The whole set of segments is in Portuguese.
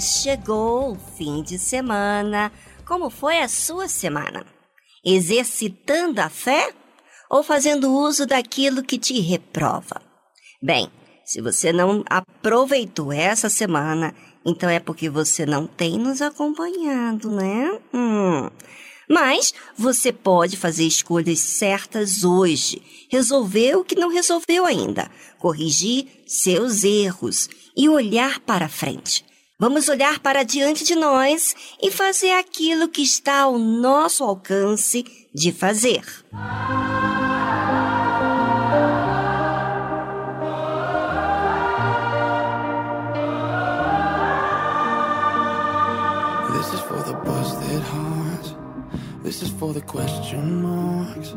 Chegou o fim de semana. Como foi a sua semana? Exercitando a fé ou fazendo uso daquilo que te reprova? Bem, se você não aproveitou essa semana, então é porque você não tem nos acompanhado, né? Hum. Mas você pode fazer escolhas certas hoje, resolver o que não resolveu ainda, corrigir seus erros e olhar para frente. Vamos olhar para diante de nós e fazer aquilo que está ao nosso alcance de fazer. This is for the busted hearts. This is for the question marks.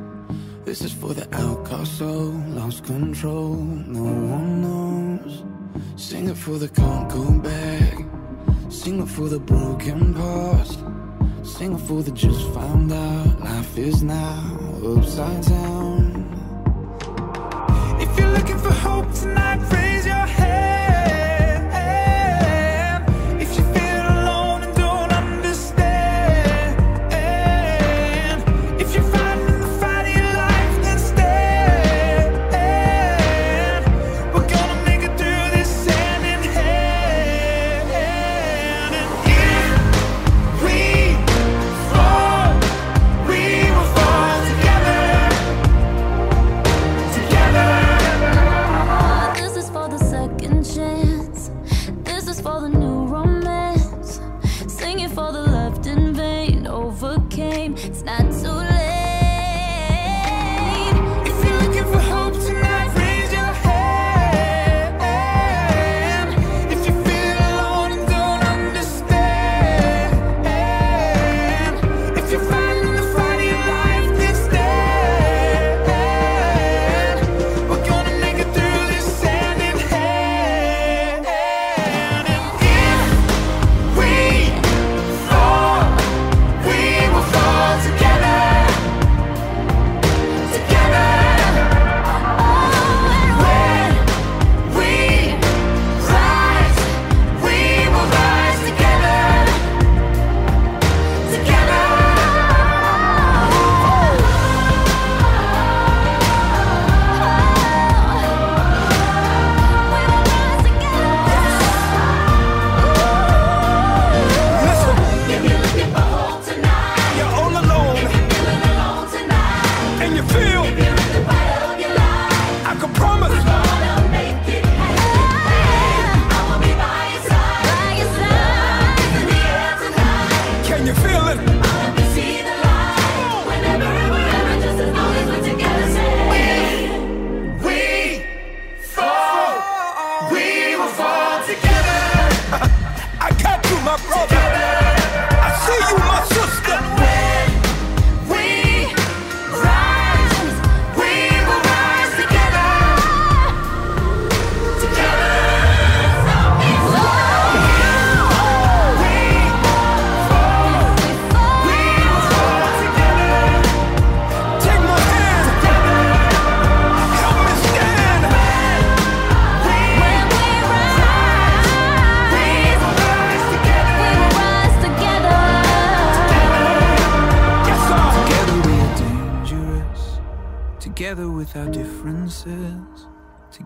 This is for the outcast soul, lost control, no one knows. Sing it for the can't go back. Sing it for the broken past. Sing it for the just found out. Life is now upside down. If you're looking for hope tonight, raise your head.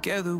Together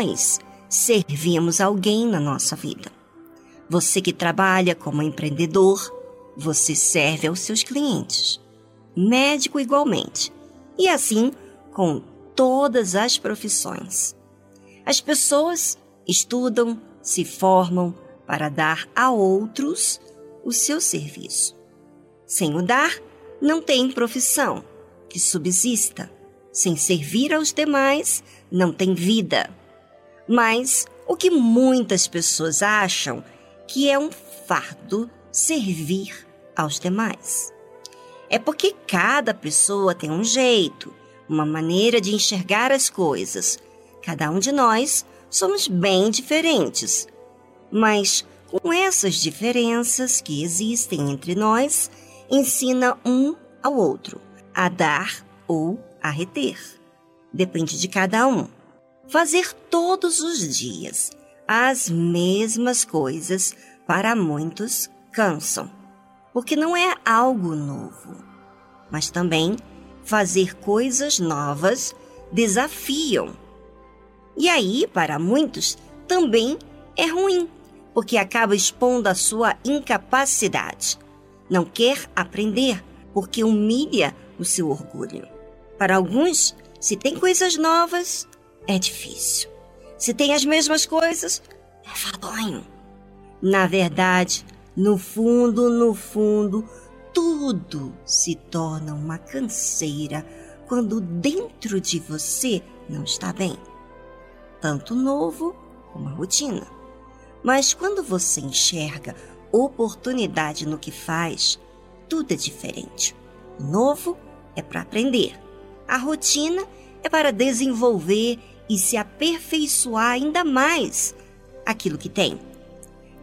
nós servimos alguém na nossa vida. Você que trabalha como empreendedor, você serve aos seus clientes. Médico igualmente. E assim com todas as profissões. As pessoas estudam, se formam para dar a outros o seu serviço. Sem o dar, não tem profissão que subsista. Sem servir aos demais, não tem vida. Mas o que muitas pessoas acham que é um fardo servir aos demais. É porque cada pessoa tem um jeito, uma maneira de enxergar as coisas. Cada um de nós somos bem diferentes. Mas com essas diferenças que existem entre nós, ensina um ao outro a dar ou a reter. Depende de cada um. Fazer todos os dias as mesmas coisas para muitos cansam, porque não é algo novo. Mas também fazer coisas novas desafiam. E aí, para muitos, também é ruim, porque acaba expondo a sua incapacidade. Não quer aprender, porque humilha o seu orgulho. Para alguns, se tem coisas novas, é difícil. Se tem as mesmas coisas, é fadonho. Na verdade, no fundo, no fundo, tudo se torna uma canseira quando dentro de você não está bem. Tanto novo como a rotina. Mas quando você enxerga oportunidade no que faz, tudo é diferente. O novo é para aprender. A rotina é para desenvolver e se aperfeiçoar ainda mais aquilo que tem.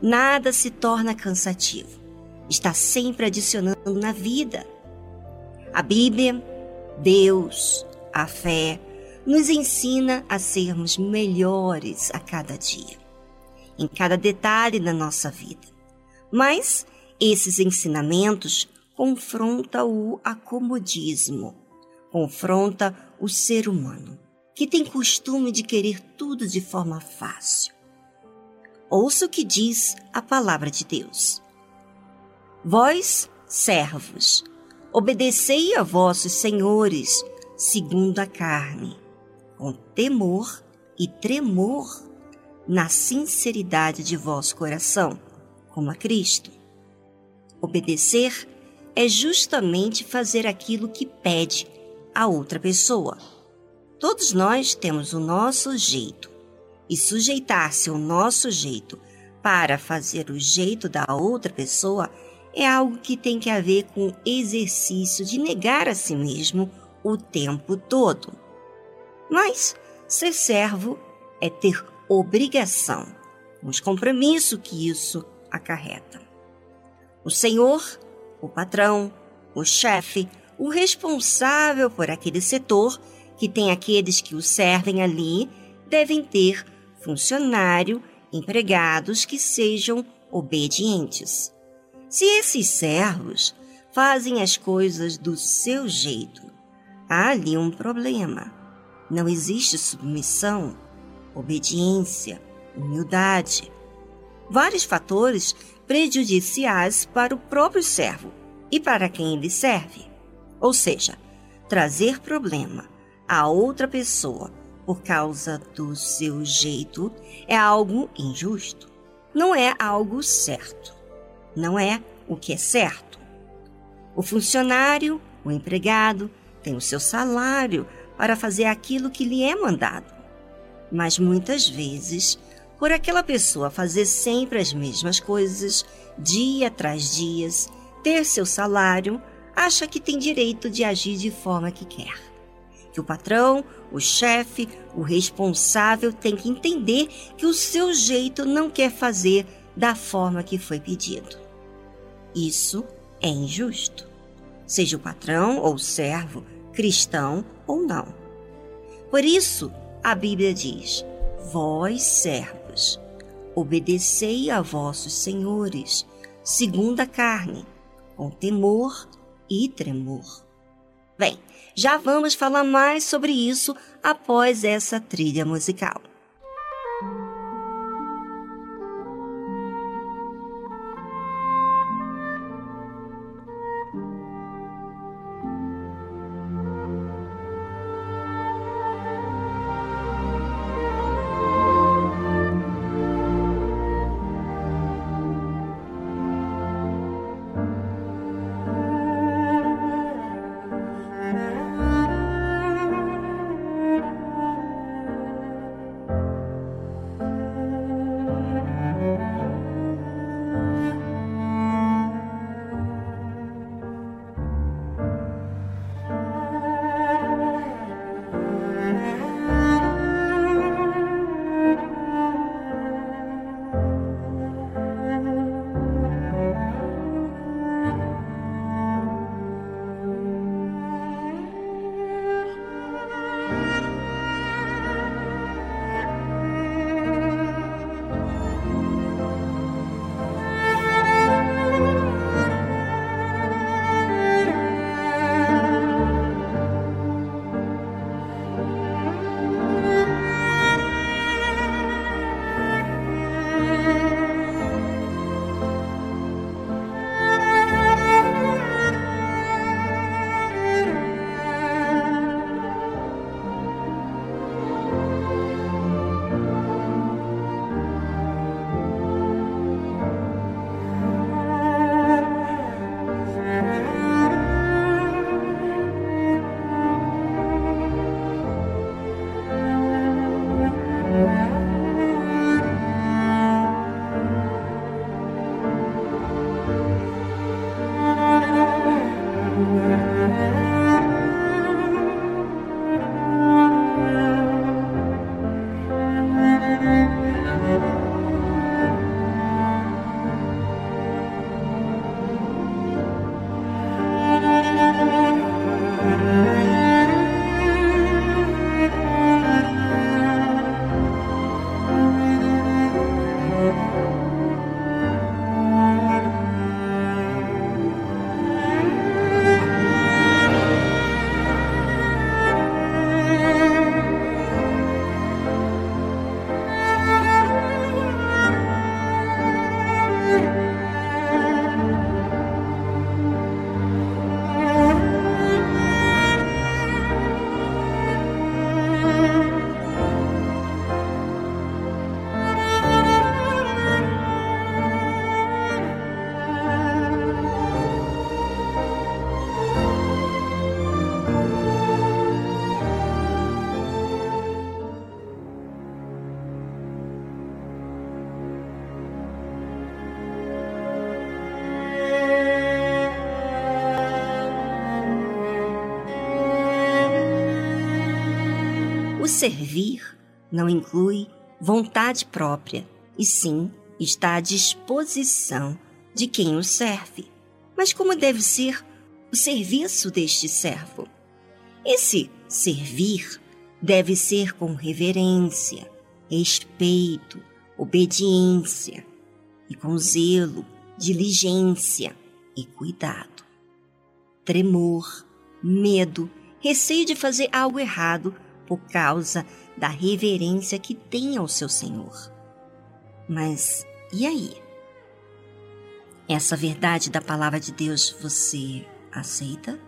Nada se torna cansativo. Está sempre adicionando na vida. A Bíblia, Deus, a fé, nos ensina a sermos melhores a cada dia, em cada detalhe da nossa vida. Mas esses ensinamentos confronta o acomodismo, confronta o ser humano, que tem costume de querer tudo de forma fácil. Ouça o que diz a palavra de Deus. Vós, servos, obedecei a vossos senhores segundo a carne, com temor e tremor, na sinceridade de vosso coração, como a Cristo. Obedecer é justamente fazer aquilo que pede a outra pessoa. Todos nós temos o nosso jeito, e sujeitar-se ao nosso jeito para fazer o jeito da outra pessoa é algo que tem que ver com o exercício de negar a si mesmo o tempo todo. Mas ser servo é ter obrigação, os compromissos que isso acarreta. O Senhor o patrão, o chefe, o responsável por aquele setor, que tem aqueles que o servem ali, devem ter funcionário, empregados que sejam obedientes. Se esses servos fazem as coisas do seu jeito, há ali um problema. Não existe submissão, obediência, humildade. Vários fatores prejudiciais para o próprio servo e para quem ele serve. Ou seja, trazer problema a outra pessoa por causa do seu jeito é algo injusto. Não é algo certo. Não é o que é certo. O funcionário, o empregado, tem o seu salário para fazer aquilo que lhe é mandado. Mas muitas vezes por aquela pessoa fazer sempre as mesmas coisas, dia atrás dias, ter seu salário, acha que tem direito de agir de forma que quer. Que o patrão, o chefe, o responsável tem que entender que o seu jeito não quer fazer da forma que foi pedido. Isso é injusto. Seja o patrão ou o servo, cristão ou não. Por isso, a Bíblia diz: Vós, servos, obedecei a vossos senhores, segundo a carne, com temor e tremor. Bem, já vamos falar mais sobre isso após essa trilha musical. Servir não inclui vontade própria, e sim está à disposição de quem o serve. Mas como deve ser o serviço deste servo? Esse servir deve ser com reverência, respeito, obediência e com zelo, diligência e cuidado. Tremor, medo, receio de fazer algo errado por causa da reverência que tem ao seu Senhor. Mas e aí? Essa verdade da palavra de Deus você aceita?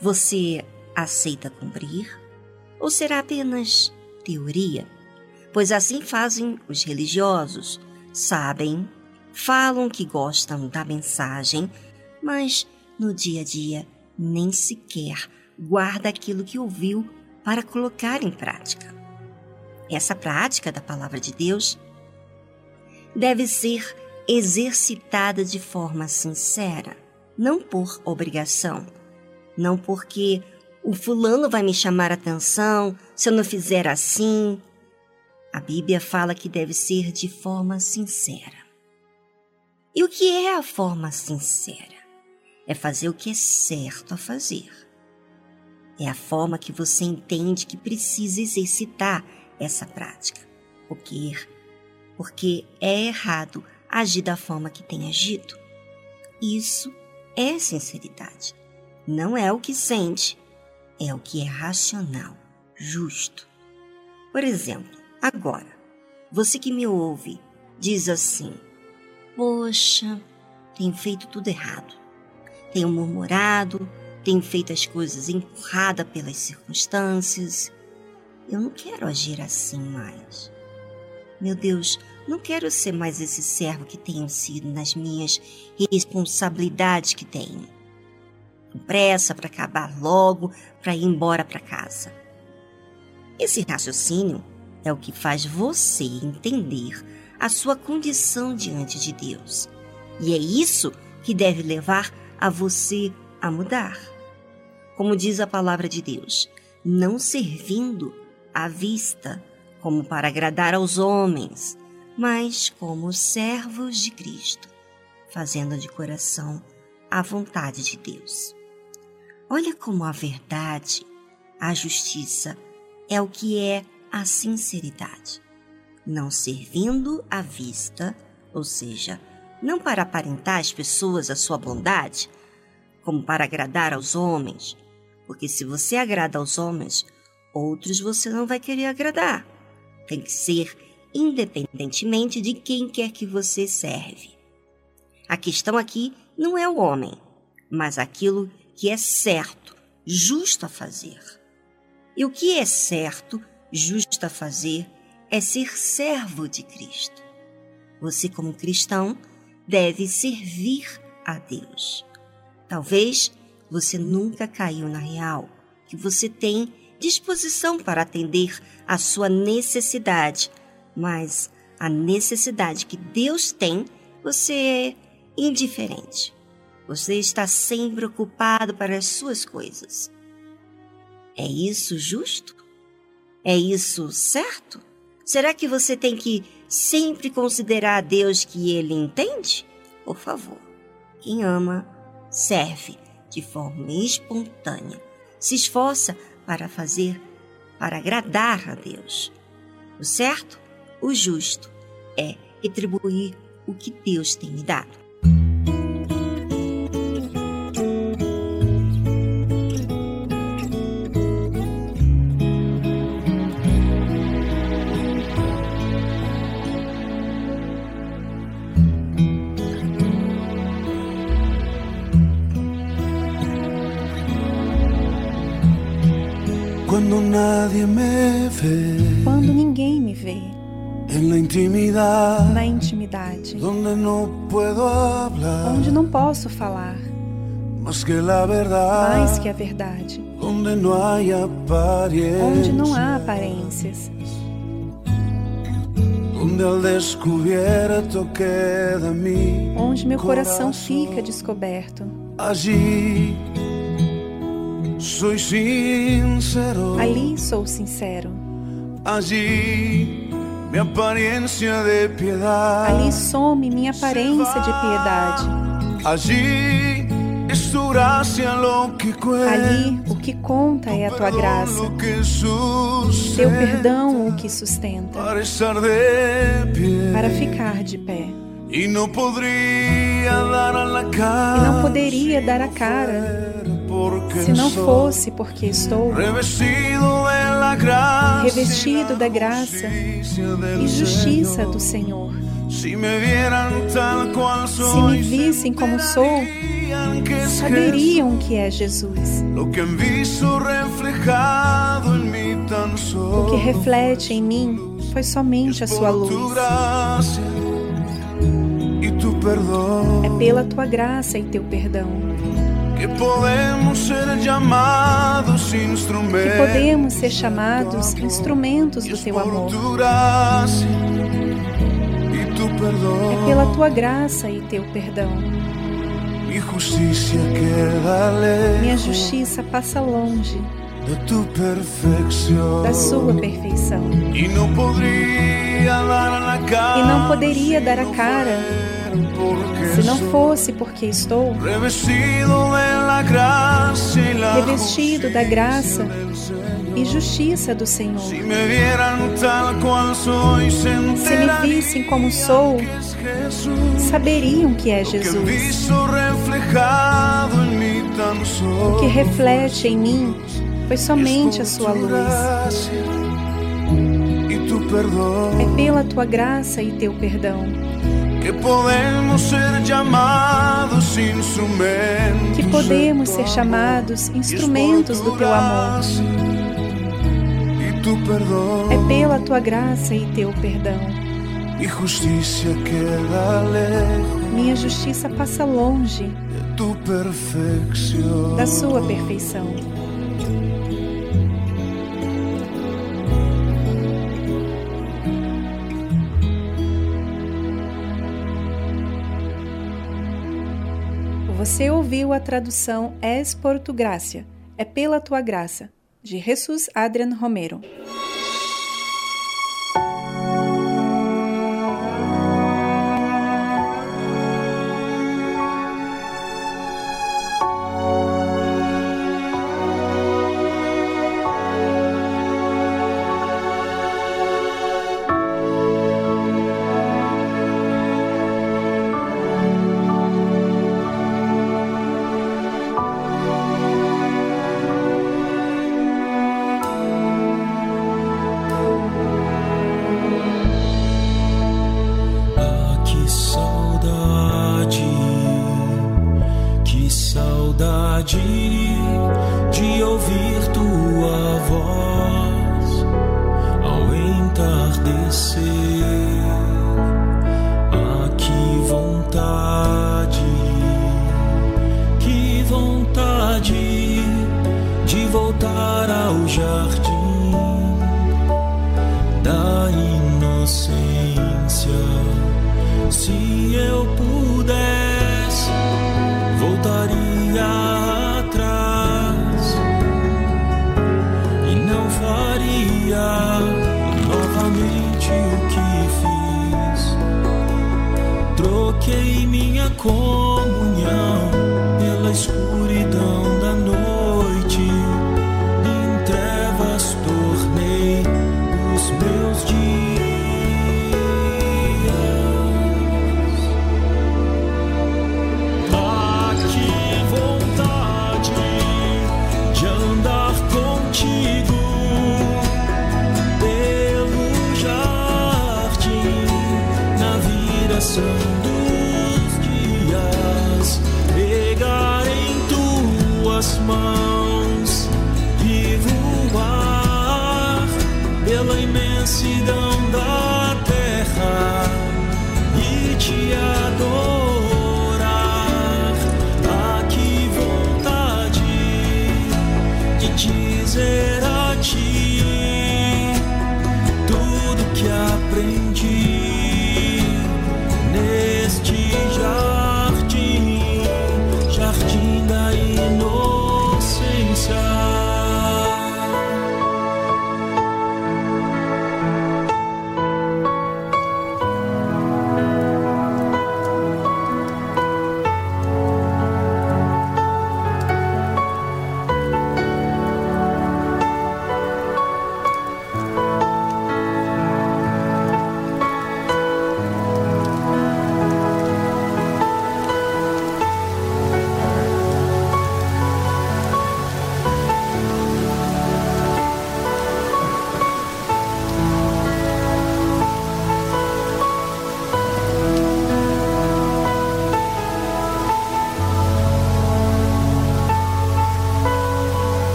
Você aceita cumprir? Ou será apenas teoria? Pois assim fazem os religiosos. Sabem, falam que gostam da mensagem, mas no dia a dia nem sequer guarda aquilo que ouviu para colocar em prática. Essa prática da palavra de Deus deve ser exercitada de forma sincera, não por obrigação, não porque o fulano vai me chamar atenção se eu não fizer assim. A Bíblia fala que deve ser de forma sincera. E o que é a forma sincera? É fazer o que é certo a fazer. É a forma que você entende que precisa exercitar essa prática. Porque, porque é errado agir da forma que tem agido. Isso é sinceridade. Não é o que sente, é o que é racional, justo. Por exemplo, agora, você que me ouve diz assim: Poxa, tenho feito tudo errado. Tenho murmurado, tenho feito as coisas empurrada pelas circunstâncias. Eu não quero agir assim mais. Meu Deus, não quero ser mais esse servo que tenho sido nas minhas responsabilidades que tenho. Com pressa para acabar logo, para ir embora para casa. Esse raciocínio é o que faz você entender a sua condição diante de Deus. E é isso que deve levar a você a mudar. Como diz a palavra de Deus, não servindo à vista, como para agradar aos homens, mas como servos de Cristo, fazendo de coração a vontade de Deus. Olha como a verdade, a justiça, é o que é a sinceridade. Não servindo à vista, ou seja, não para aparentar às pessoas a sua bondade, como para agradar aos homens, porque se você agrada aos homens, outros você não vai querer agradar. Tem que ser independentemente de quem quer que você serve. A questão aqui não é o homem, mas aquilo que é certo, justo a fazer. E o que é certo, justo a fazer, é ser servo de Cristo. Você, como cristão, deve servir a Deus. Talvez você nunca caiu na real, que você tem disposição para atender à sua necessidade, mas a necessidade que Deus tem, você é indiferente. Você está sempre ocupado para as suas coisas. É isso justo? É isso certo? Será que você tem que sempre considerar a Deus que ele entende? Por favor, quem ama, serve de forma espontânea, se esforça para fazer, para agradar a Deus. O certo, o justo, é retribuir o que Deus tem me dado. Quando ninguém me vê. Na intimidade, onde não posso falar. Más que mais que a verdade, onde não há aparências, onde meu coração fica descoberto. Allí soy sincero, Ali sou sincero, Allí mi apariencia de piedad. Ali some minha aparência de piedade. Allí es tu gracia lo que cuenta. Ali o que conta é a tua graça, teu perdão o que sustenta, para estar de pie. para ficar de pé. E não poderia dar a cara se não fosse porque estou revestido da graça e justiça do Senhor. Se me vissem como sou, saberiam que é Jesus. O que reflete em mim foi somente a sua luz. É pela tua graça e teu perdão que podemos ser chamados instrumentos do teu amor. É pela tua graça e teu perdão. Minha justiça passa longe da sua perfeição. E não poderia dar a cara se não fosse porque estou revestido da graça e justiça do Senhor. Se me vissem como sou, saberiam que é Jesus. O que reflete em mim foi somente a sua luz. É pela tua graça e teu perdão que podemos ser llamados instrumentos. que podemos ser chamados instrumentos do teu amor. E tu perdão. É pela tua graça e teu perdão. Minha justiça passa longe da sua perfeição. Você ouviu a tradução Es por tu gracia, é pela tua graça, de Jesus Adrian Romero.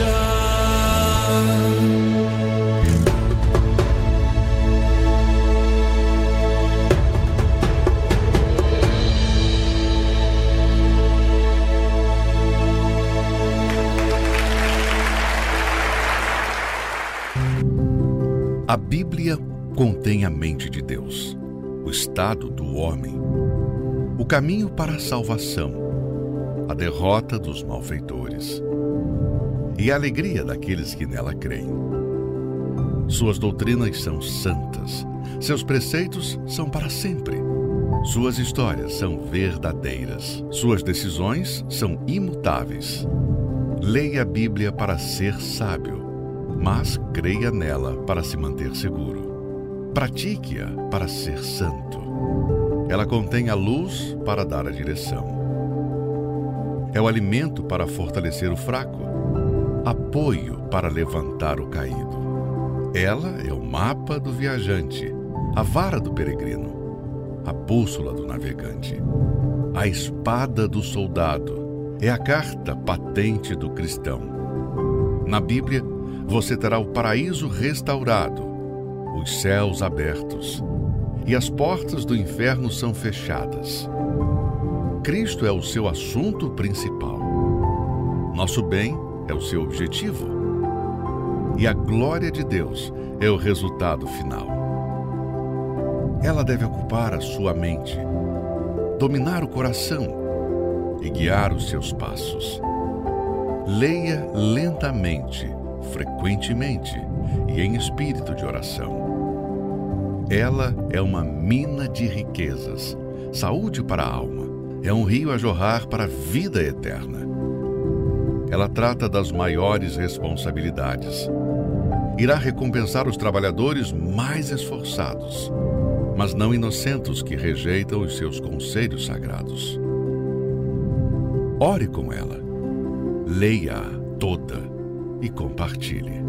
A Bíblia contém a mente de Deus, o estado do homem, o caminho para a salvação, a derrota dos malfeitores e a alegria daqueles que nela creem. Suas doutrinas são santas, seus preceitos são para sempre. Suas histórias são verdadeiras, suas decisões são imutáveis. Leia a Bíblia para ser sábio mas creia nela para se manter seguro. Pratique-a para ser santo. Ela contém a luz para dar a direção. É o alimento para fortalecer o fraco, apoio para levantar o caído. Ela é o mapa do viajante, a vara do peregrino, a bússola do navegante, a espada do soldado, é a carta patente do cristão. Na Bíblia, você terá o paraíso restaurado, os céus abertos e as portas do inferno são fechadas. Cristo é o seu assunto principal. Nosso bem é o seu objetivo. E a glória de Deus é o resultado final. Ela deve ocupar a sua mente, dominar o coração e guiar os seus passos. Leia lentamente frequentemente e em espírito de oração. Ela é uma mina de riquezas, saúde para a alma, é um rio a jorrar para a vida eterna. Ela trata das maiores responsabilidades. Irá recompensar os trabalhadores mais esforçados, mas não inocentes que rejeitam os seus conselhos sagrados. Ore com ela, leia-a toda e compartilhe.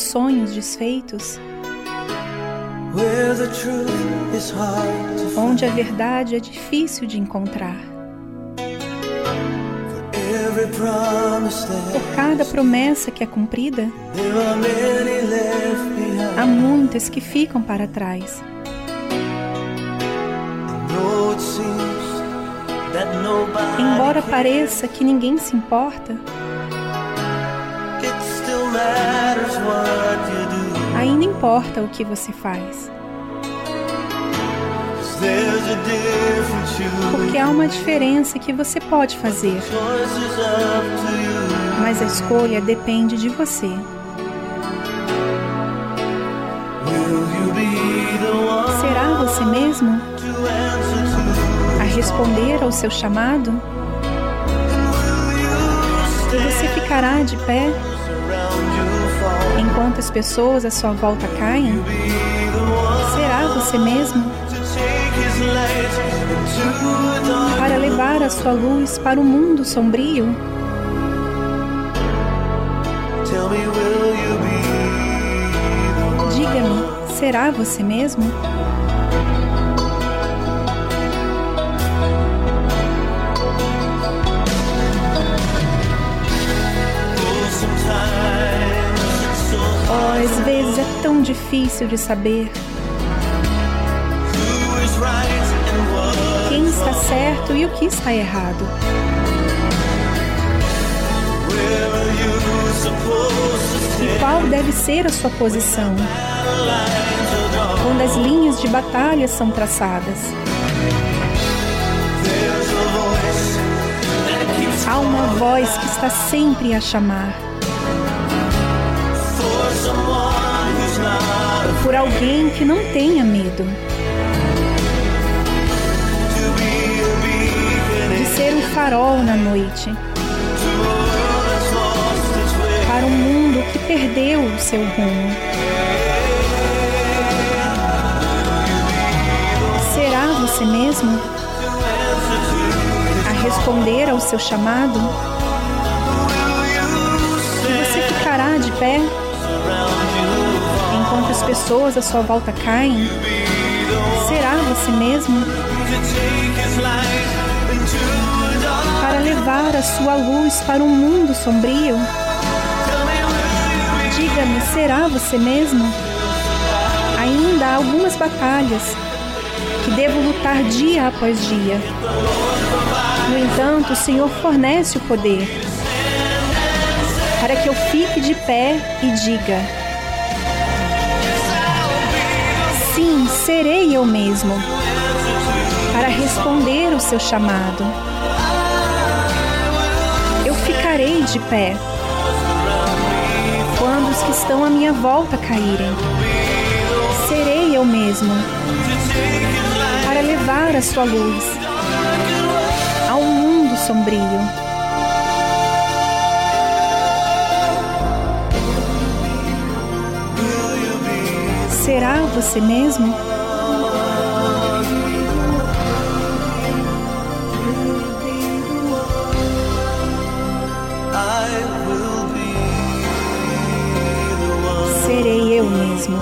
Sonhos desfeitos, onde a verdade é difícil de encontrar. Por cada promessa que é cumprida, há muitas que ficam para trás. Embora pareça que ninguém se importa, ainda importa o que você faz. Porque há uma diferença que você pode fazer, mas a escolha depende de você. Será você mesmo a responder ao seu chamado? Você ficará de pé fall? enquanto as pessoas à sua volta caem? Será você mesmo para levar a sua luz para o mundo sombrio? Diga-me, será você mesmo? Às vezes é tão difícil de saber quem está certo e o que está errado. E qual deve ser a sua posição quando as linhas de batalha são traçadas? Há uma voz que está sempre a chamar por alguém que não tenha medo de ser um farol na noite para um mundo que perdeu o seu rumo. Será você mesmo a responder ao seu chamado? E você ficará de pé as pessoas à sua volta caem? Será você mesmo para levar a sua luz para um mundo sombrio? Diga-me, será você mesmo? Ainda há algumas batalhas que devo lutar dia após dia. No entanto, o Senhor fornece o poder para que eu fique de pé e diga: serei eu mesmo para responder o seu chamado. Eu ficarei de pé quando os que estão à minha volta caírem. Serei eu mesmo para levar a sua luz ao mundo sombrio. Será você mesmo? Mesmo.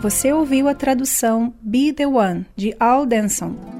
Você ouviu a tradução Be the One de Al Denson.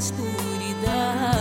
Escuridão.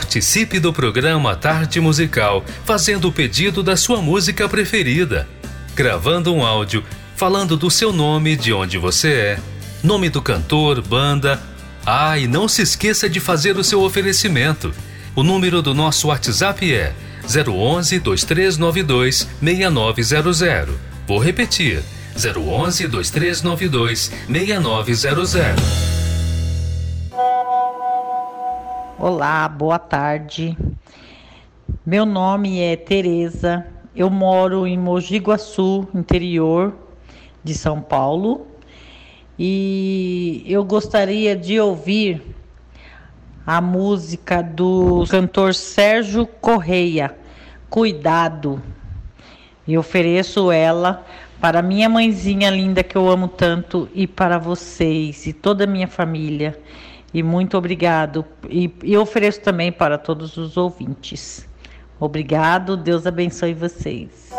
Participe do programa Tarde Musical, fazendo o pedido da sua música preferida. Gravando um áudio, falando do seu nome, de onde você é, nome do cantor, banda. Ah, e não se esqueça de fazer o seu oferecimento. O número do nosso WhatsApp é 011 2392 6900. Vou repetir: 011 2392 6900. Olá, boa tarde. Meu nome é Tereza. Eu moro em Mogi Guaçu, interior de São Paulo. E eu gostaria de ouvir a música do cantor Sérgio Correia, Cuidado. E ofereço ela para minha mãezinha linda que eu amo tanto e para vocês e toda a minha família. E muito obrigado. E, e ofereço também para todos os ouvintes. Obrigado, Deus abençoe vocês.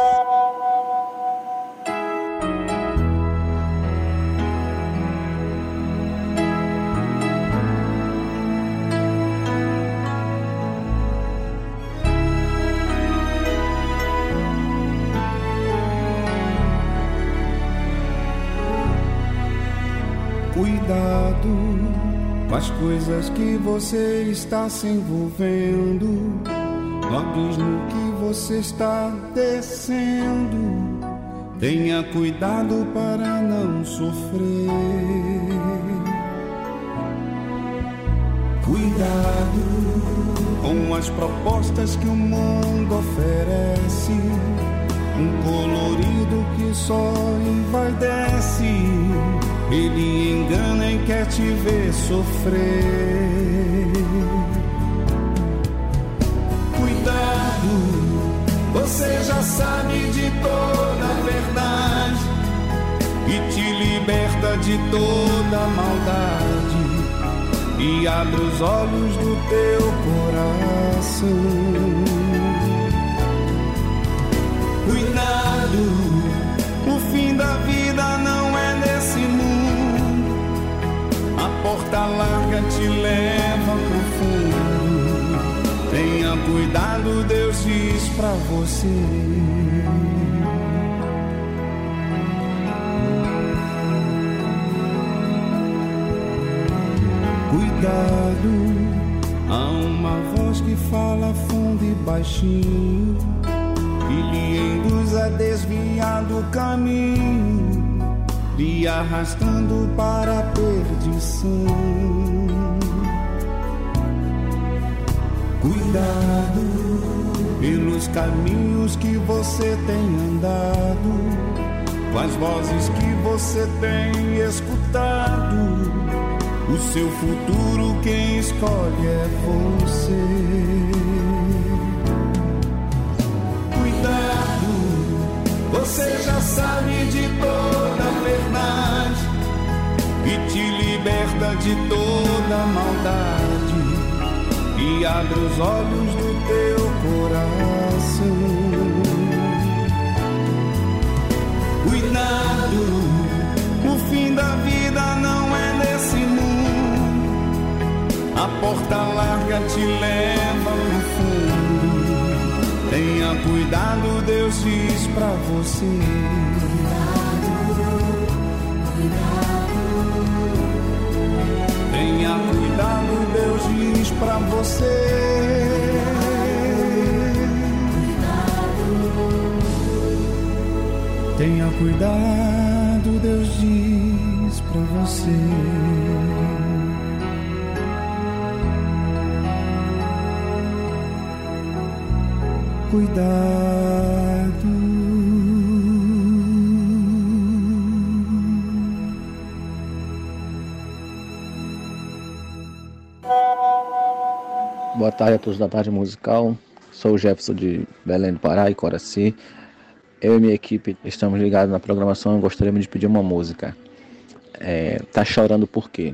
Cuidado com as coisas que você está se envolvendo, no abismo que você está descendo. Tenha cuidado para não sofrer. Cuidado com as propostas que o mundo oferece. Um colorido que só envaidece. Ele engana e quer te ver sofrer. Cuidado, você já sabe de toda a verdade e te liberta de toda maldade e abre os olhos do teu coração. Cuidado, porta larga te leva pro fundo. Tenha cuidado, Deus diz pra você. Cuidado, há uma voz que fala fundo e baixinho e lhe induz a desviar do caminho, lhe arrastando para a perdição. Cuidado pelos caminhos que você tem andado, com as vozes que você tem escutado. O seu futuro quem escolhe é você. Cuidado, você já sabe de toda te liberta de toda maldade e abre os olhos do teu coração. Cuidado, o fim da vida não é nesse mundo. A porta larga te leva no fundo. Tenha cuidado, Deus diz pra você. Você. Tenha cuidado, Deus diz pra você. Boa tarde a todos da tarde musical. Sou o Jefferson de Belém do Pará e Coraci. Eu e minha equipe estamos ligados na programação e gostaríamos de pedir uma música. É, tá chorando por quê?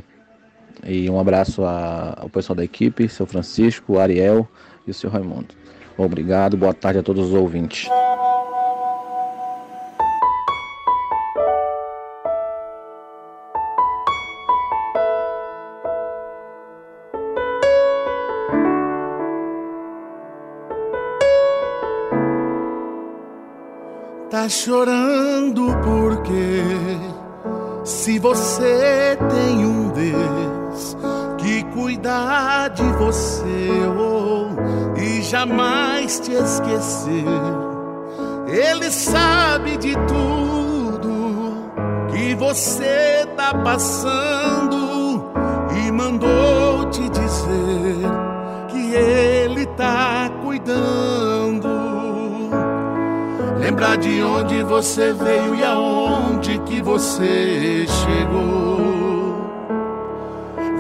E um abraço a- ao pessoal da equipe, seu Francisco, o Ariel e o seu Raimundo. Obrigado, boa tarde a todos os ouvintes. Chorando porque se você tem um Deus que cuidar de você oh, e jamais te esquecer, Ele sabe de tudo que você tá passando e mandou te dizer que Ele Lembrar de onde você veio e aonde que você chegou.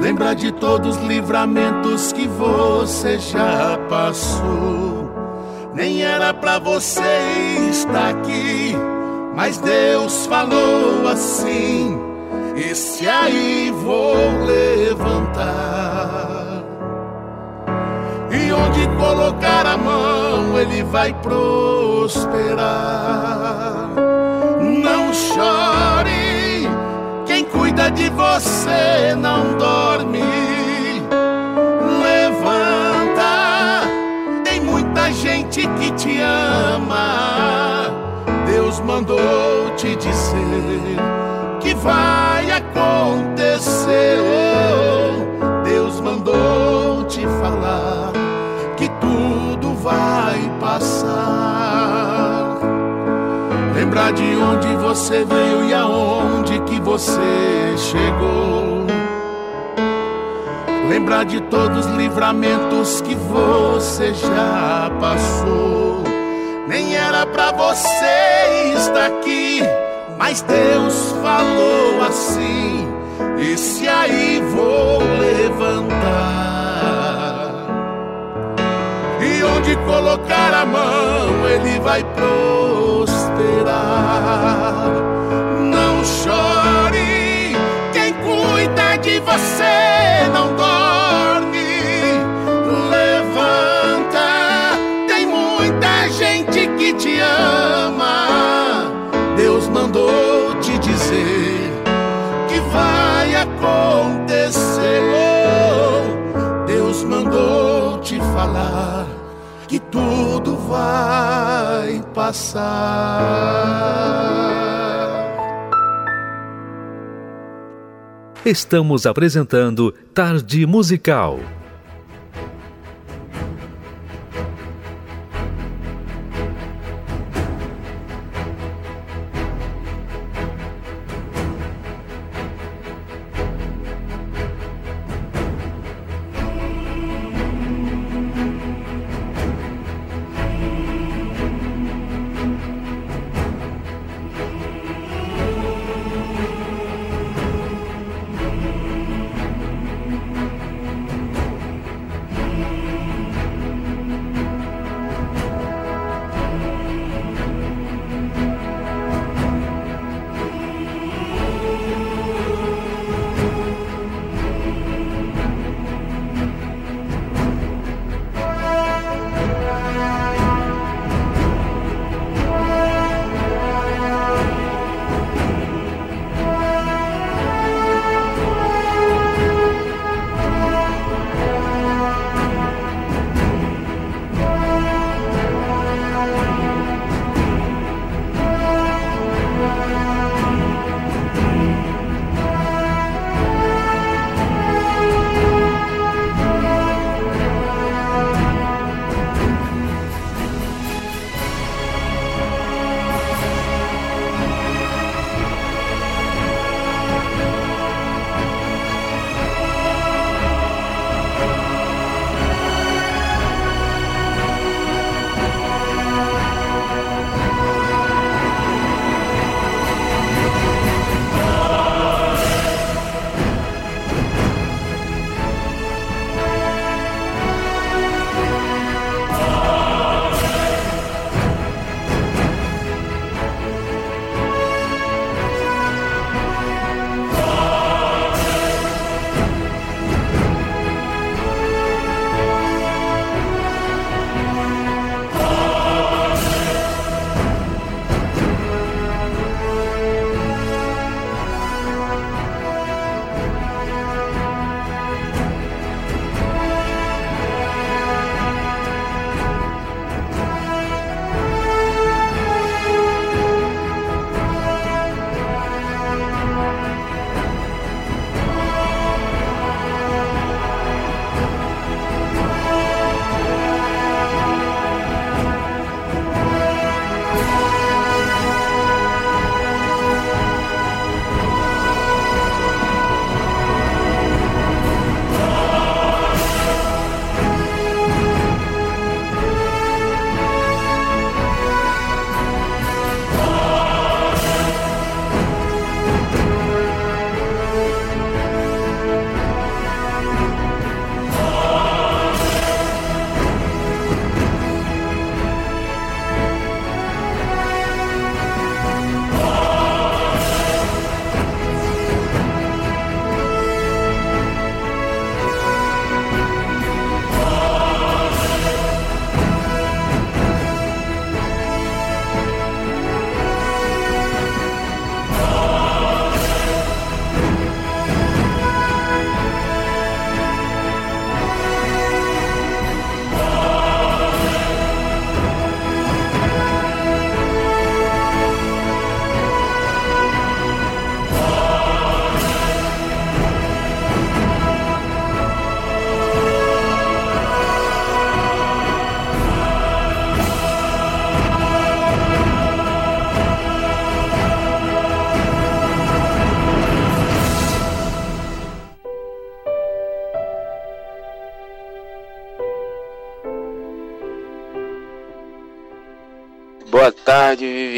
Lembrar de todos os livramentos que você já passou. Nem era pra você estar aqui, mas Deus falou assim: Esse aí vou levantar. Onde colocar a mão, ele vai prosperar. Não chore, quem cuida de você não dorme. Levanta, tem muita gente que te ama. Deus mandou te dizer que vai acontecer. Oh, Lembrar de onde você veio e aonde que você chegou. Lembrar de todos os livramentos que você já passou. Nem era pra você estar aqui, mas Deus falou assim. Esse aí vou levantar. E onde colocar a mão, ele vai Não chore, quem cuida de você não dorme. Vai passar. Estamos apresentando Tarde Musical.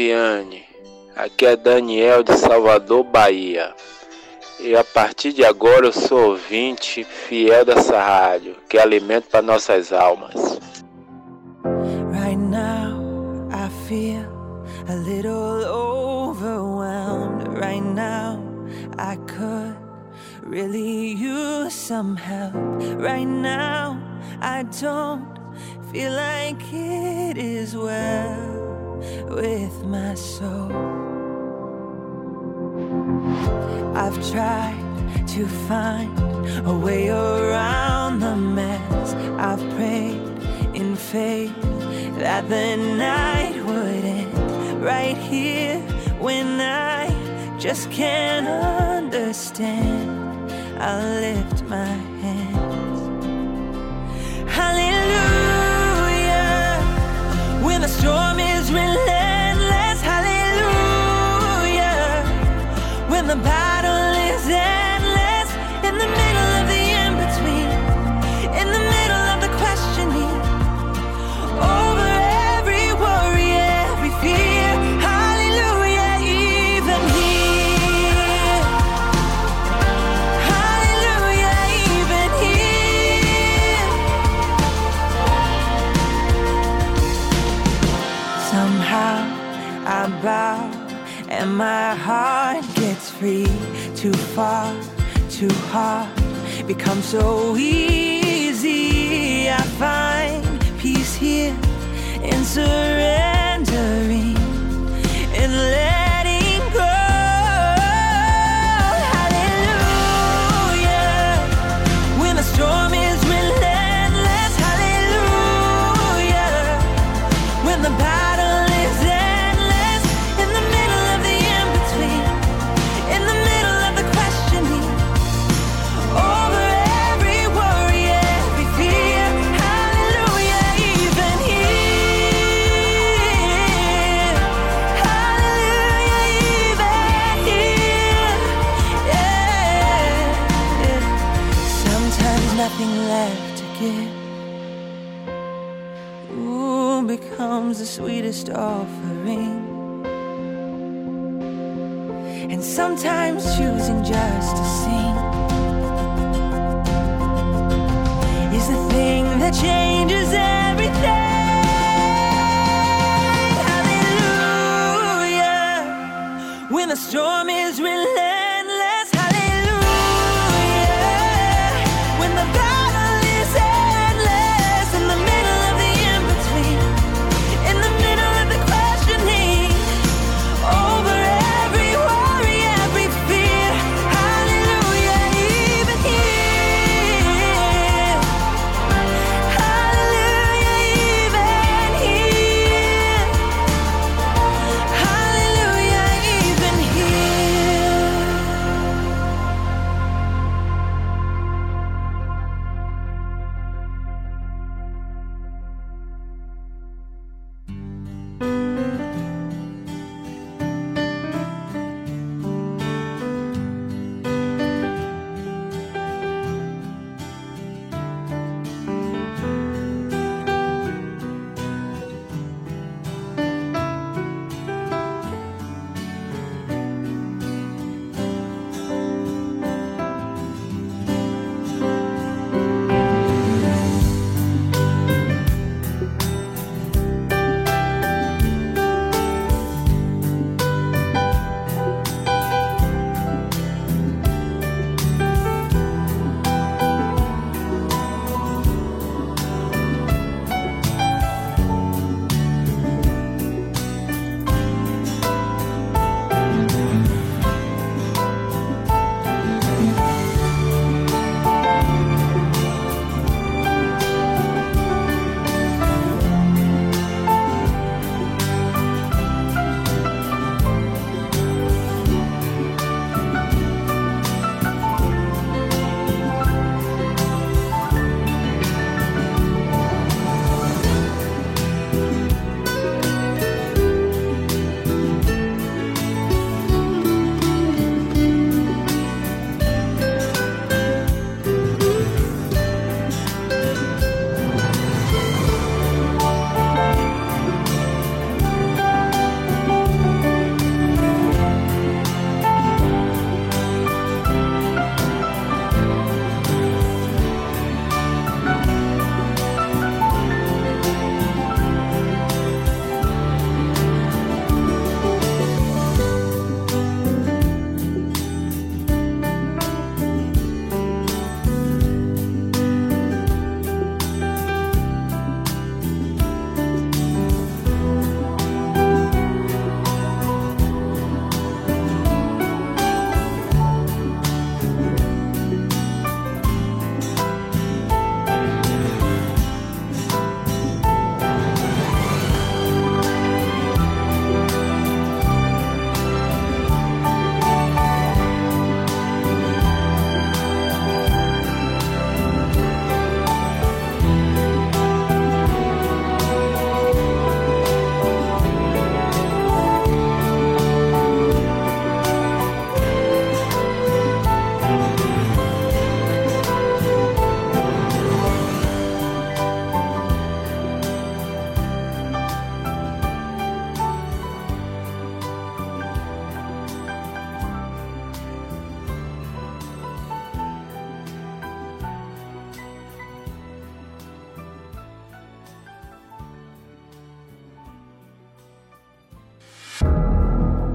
Viviane. Aqui é Daniel de Salvador, Bahia. E a partir de agora eu sou ouvinte fiel dessa rádio, que é alimento para nossas almas. Right now I feel a little overwhelmed. Right now I could really use some help. Right now I don't feel like it is well with my soul. I've tried to find a way around the mess. I've prayed in faith that the night would end right here when I just can't understand. I lift my hands. Hallelujah. The storm is relentless. My heart gets free. Too far, too hard, becomes so easy. I find peace here in surrendering left. Ooh, becomes the sweetest offering. And sometimes choosing just to sing is the thing that changes everything. Hallelujah. When the storm is relentless,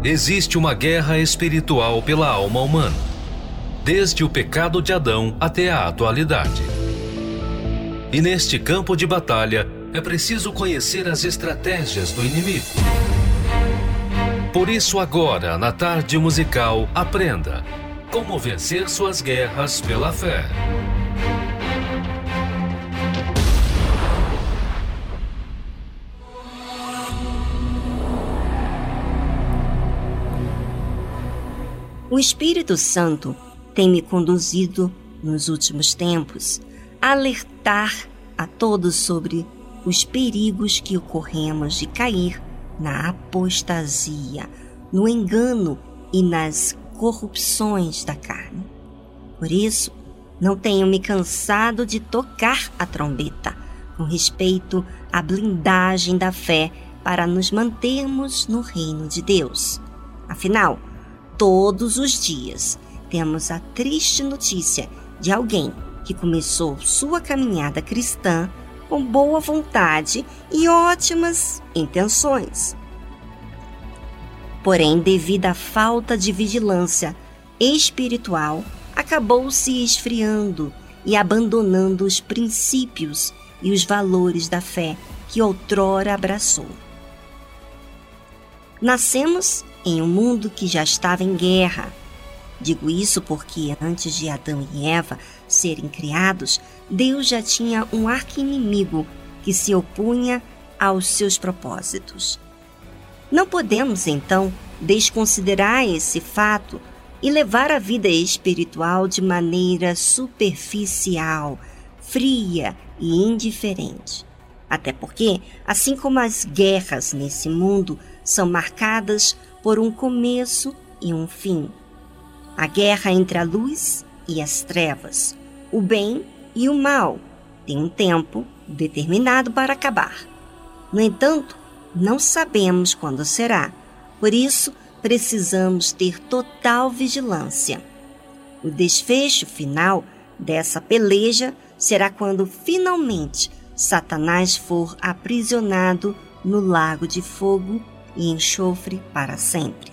Existe uma guerra espiritual pela alma humana, desde o pecado de Adão até a atualidade. E neste campo de batalha é preciso conhecer as estratégias do inimigo. Por isso, agora, na tarde musical, aprenda como vencer suas guerras pela fé. O Espírito Santo tem me conduzido nos últimos tempos a alertar a todos sobre os perigos que ocorremos de cair na apostasia, no engano e nas corrupções da carne. Por isso, não tenho me cansado de tocar a trombeta com respeito à blindagem da fé para nos mantermos no reino de Deus. Afinal, todos os dias temos a triste notícia de alguém que começou sua caminhada cristã com boa vontade e ótimas intenções. Porém, devido à falta de vigilância espiritual, acabou se esfriando e abandonando os princípios e os valores da fé que outrora abraçou. Nascemos em um mundo que já estava em guerra. Digo isso porque antes de Adão e Eva serem criados, Deus já tinha um arqui-inimigo que se opunha aos seus propósitos. Não podemos, então, desconsiderar esse fato e levar a vida espiritual de maneira superficial, fria e indiferente. Até porque, assim como as guerras nesse mundo são marcadas por um começo e um fim, a guerra entre a luz e as trevas, o bem e o mal, tem um tempo determinado para acabar. No entanto, não sabemos quando será, por isso precisamos ter total vigilância. O desfecho final dessa peleja será quando finalmente Satanás for aprisionado no lago de fogo e enxofre para sempre.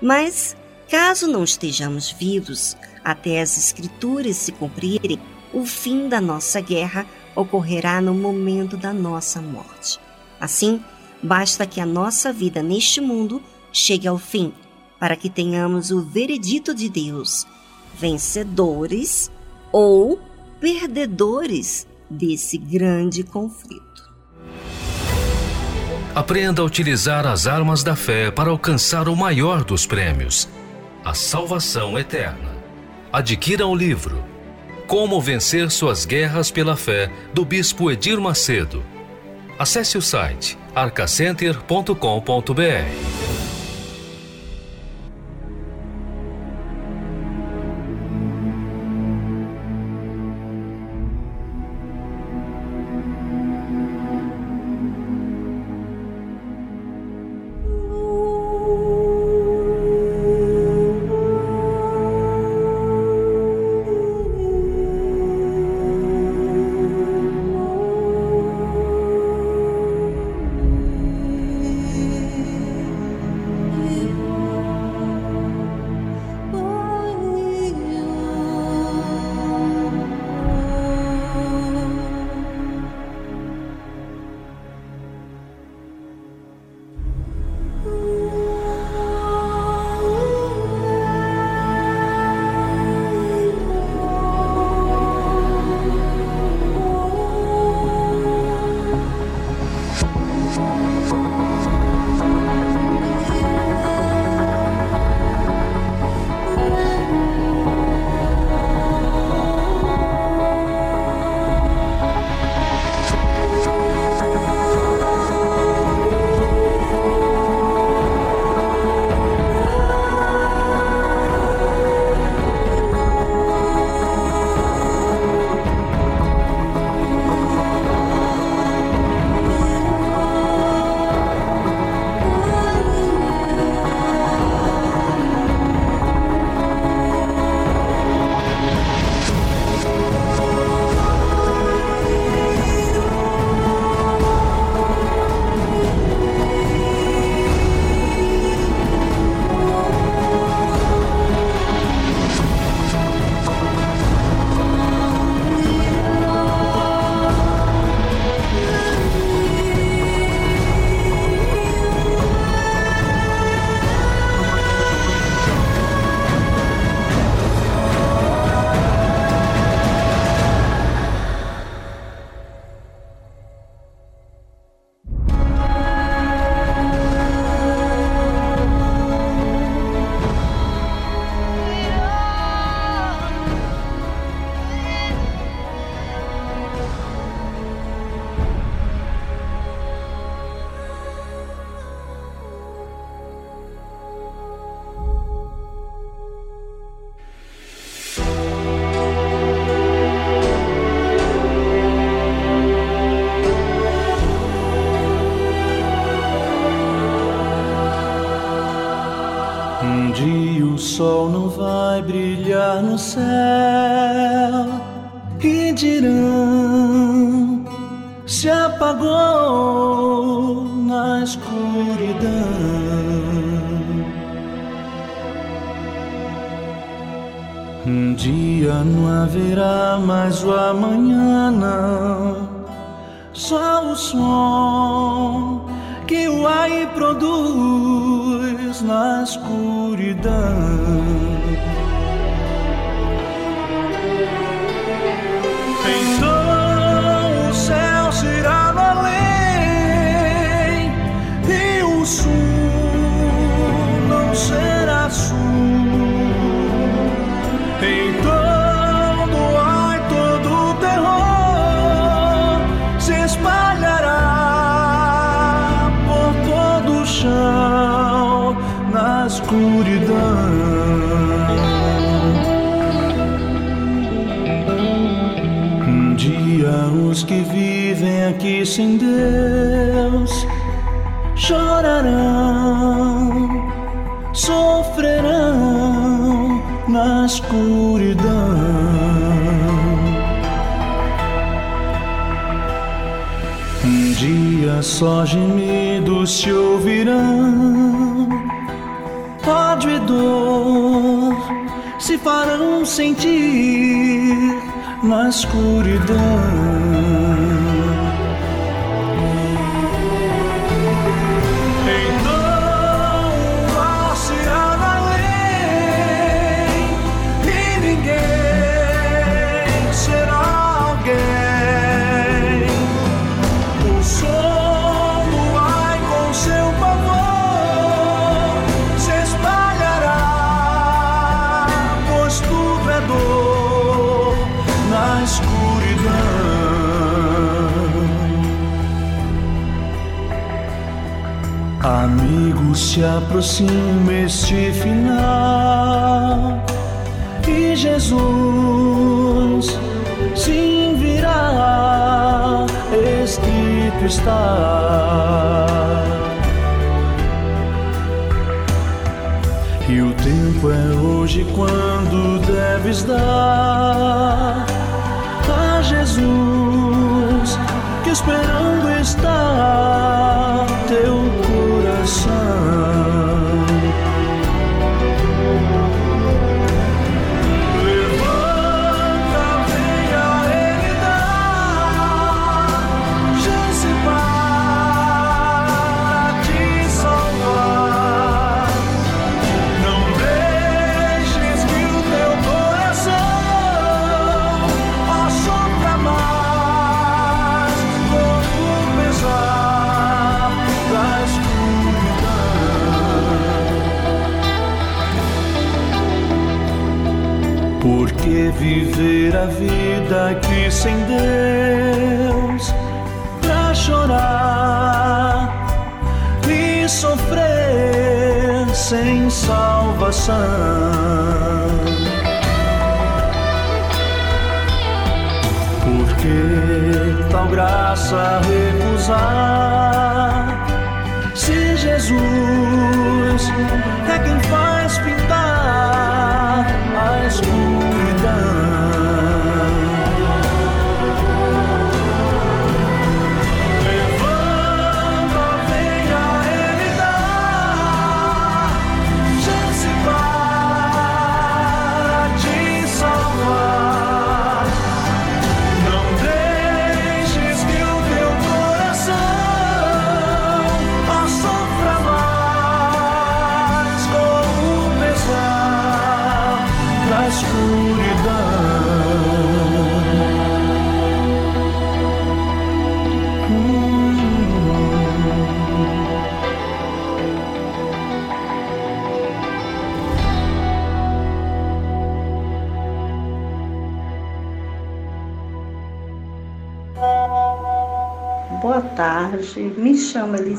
Mas, caso não estejamos vivos até as Escrituras se cumprirem, o fim da nossa guerra ocorrerá no momento da nossa morte. Assim, basta que a nossa vida neste mundo chegue ao fim, para que tenhamos o veredito de Deus, vencedores ou perdedores desse grande conflito. Aprenda a utilizar as armas da fé para alcançar o maior dos prêmios, a salvação eterna. Adquira o livro Como Vencer Suas Guerras pela Fé, do Bispo Edir Macedo. Acesse o site arcacenter.com.br.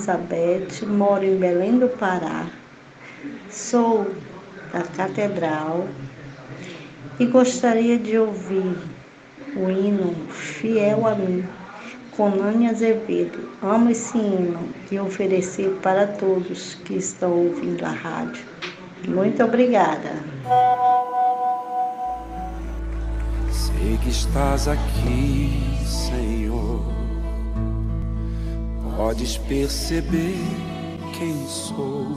Elizabeth, moro em Belém do Pará, sou da Catedral e gostaria de ouvir o hino Fiel a mim, com Nani Azevedo. Amo esse hino e oferecer para todos que estão ouvindo a rádio. Muito obrigada. Sei que estás aqui, Senhor Podes perceber quem sou.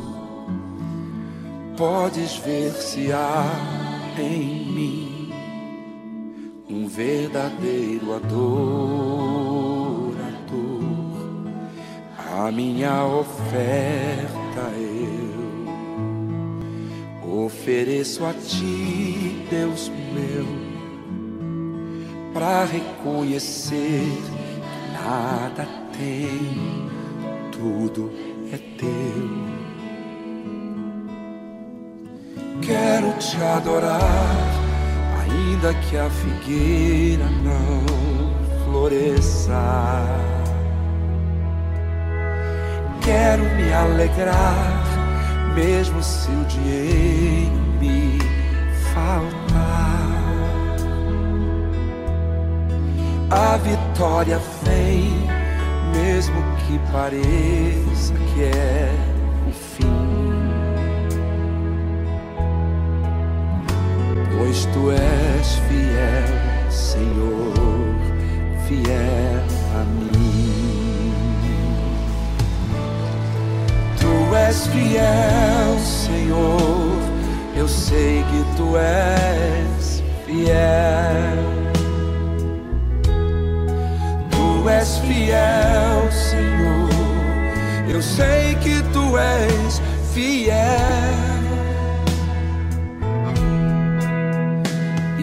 Podes ver se há em mim um verdadeiro adorador. A minha oferta eu ofereço a ti, Deus meu, para reconhecer que nada tem, tudo é teu. Quero te adorar, ainda que a figueira não floresça. Quero me alegrar, mesmo se o dinheiro me faltar. A vitória vem, mesmo que pareça que é o fim. Pois tu és fiel, Senhor, fiel a mim. Tu és fiel, Senhor, eu sei que tu és fiel. Tu és fiel, Senhor, eu sei que tu és fiel.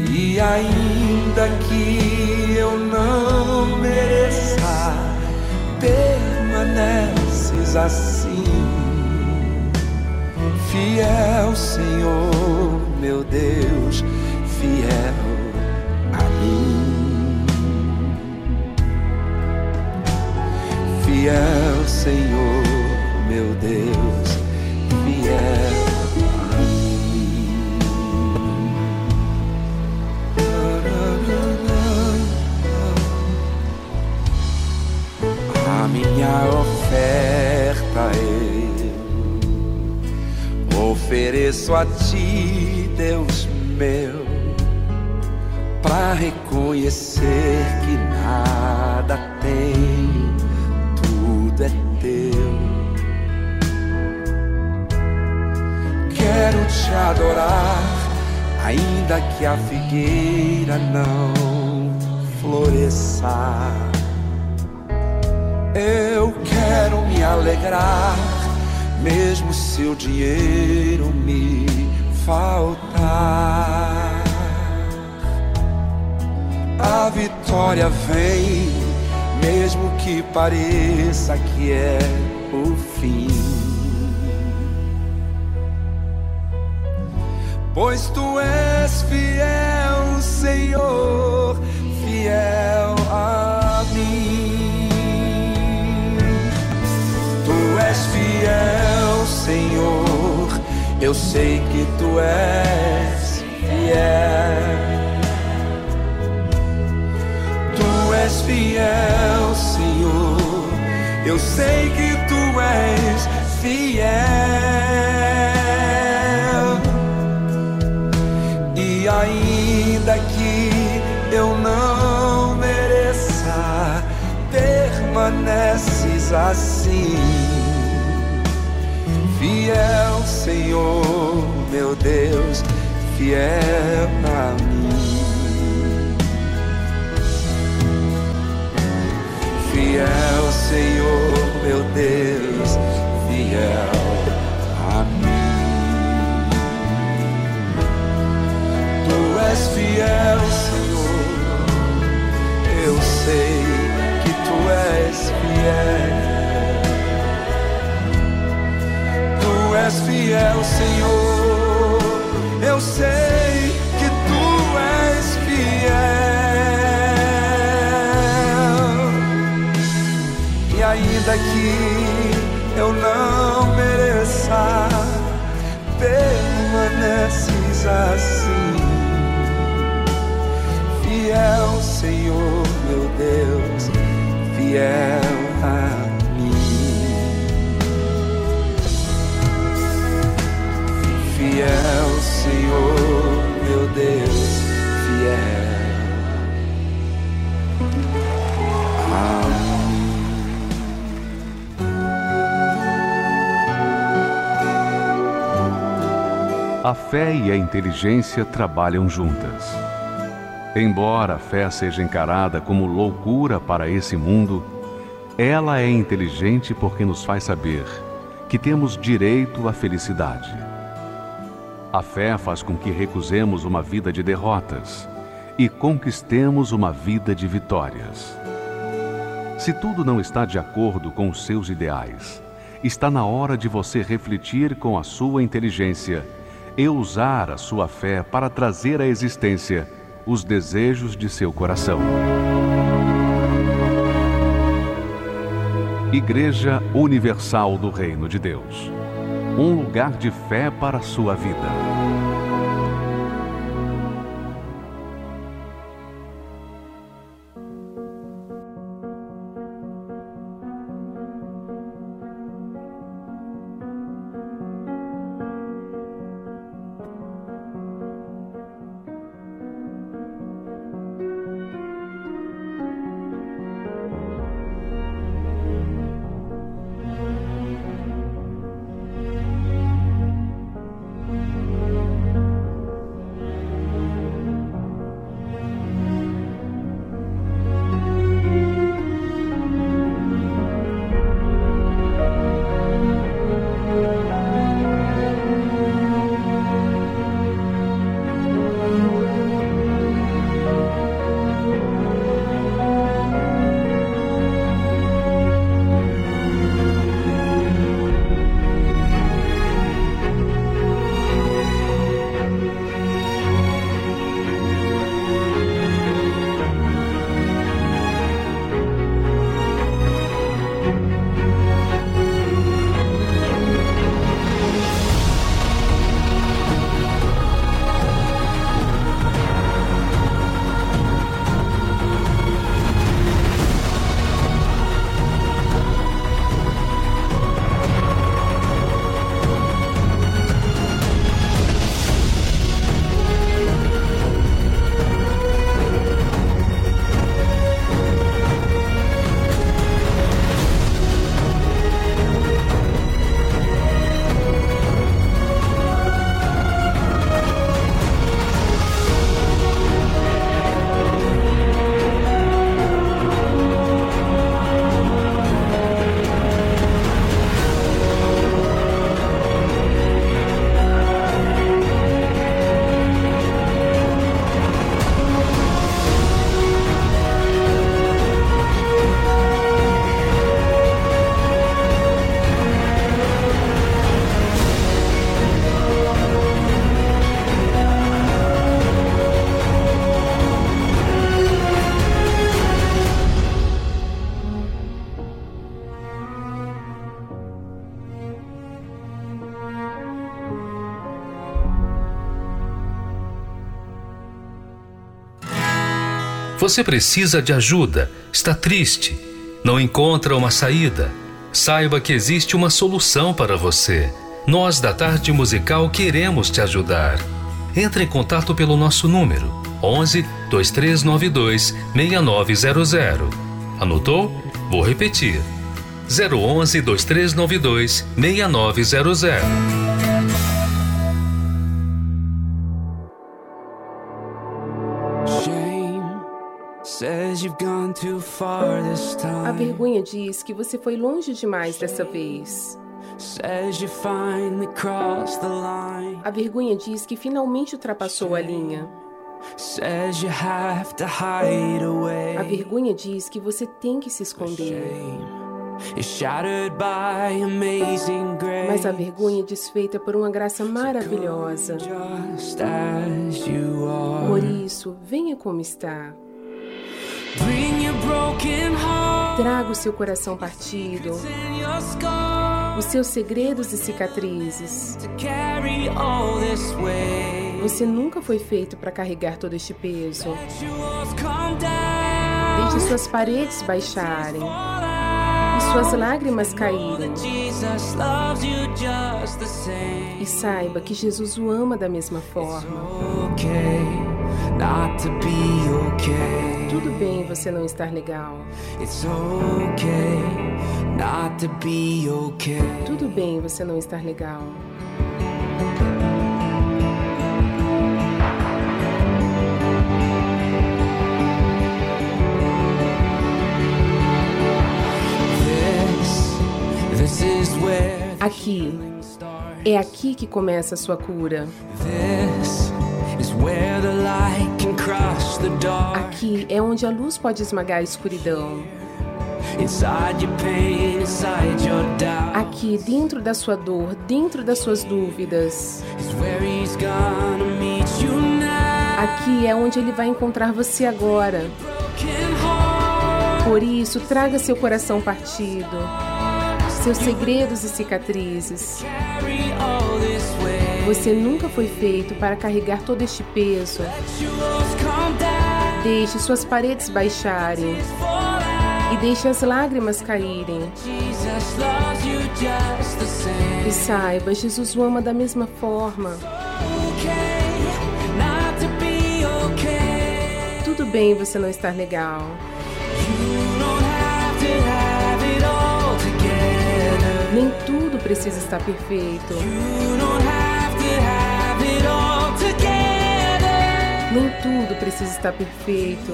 E ainda que eu não mereça, permaneces assim. Fiel, Senhor, meu Deus, fiel Fiel, Senhor, meu Deus, fiel a minha oferta eu ofereço a ti, Deus meu, para reconhecer que nada Quero te adorar, ainda que a figueira não floresça. Eu quero me alegrar, mesmo se o dinheiro me faltar. A vitória vem, mesmo que pareça que é o fim. Pois tu és fiel, Senhor, fiel a mim. Tu és fiel, Senhor, eu sei que tu és fiel. Tu és fiel, Senhor, eu sei que tu és fiel. E ainda que eu não mereça, permaneces assim. Fiel, Senhor, meu Deus, fiel a mim. Fiel, Senhor, meu Deus, fiel és fiel, Senhor, eu sei que tu és fiel. Tu és fiel, Senhor, eu sei que tu és fiel. E ainda que eu não mereça, permaneces assim. Deus fiel a mim. Fiel, Senhor, meu Deus, fiel. A mim. A fé e a inteligência trabalham juntas. Embora a fé seja encarada como loucura para esse mundo, ela é inteligente porque nos faz saber que temos direito à felicidade. A fé faz com que recusemos uma vida de derrotas e conquistemos uma vida de vitórias. Se tudo não está de acordo com os seus ideais, está na hora de você refletir com a sua inteligência e usar a sua fé para trazer à existência os desejos de seu coração. Igreja Universal do Reino de Deus um lugar de fé para a sua vida. Você precisa de ajuda, está triste, não encontra uma saída. Saiba que existe uma solução para você. Nós da Tarde Musical queremos te ajudar. Entre em contato pelo nosso número 11 2392 6900. Anotou? Vou repetir. 011 2392 6900. A vergonha diz que você foi longe demais dessa vez. A vergonha diz que finalmente ultrapassou a linha. A vergonha diz que você tem que se esconder. Mas a vergonha é desfeita por uma graça maravilhosa. Por isso, venha como está. Traga o seu coração partido, os seus segredos e cicatrizes. Você nunca foi feito para carregar todo este peso. Deixe suas paredes baixarem e suas lágrimas caírem. E saiba que Jesus o ama da mesma forma okay. Tudo bem você não estar legal. Okay okay. Tudo bem você não estar legal. Aqui. É aqui que começa a sua cura. This Aqui é onde a luz pode esmagar a escuridão. Aqui, dentro da sua dor, dentro das suas dúvidas. Aqui é onde ele vai encontrar você agora. Por isso, traga seu coração partido, seus segredos e cicatrizes. Você nunca foi feito para carregar todo este peso. Deixe suas paredes baixarem e deixe as lágrimas caírem. E saiba, Jesus o ama da mesma forma. Tudo bem você não estar legal. Nem tudo precisa estar perfeito. Nem tudo precisa estar perfeito.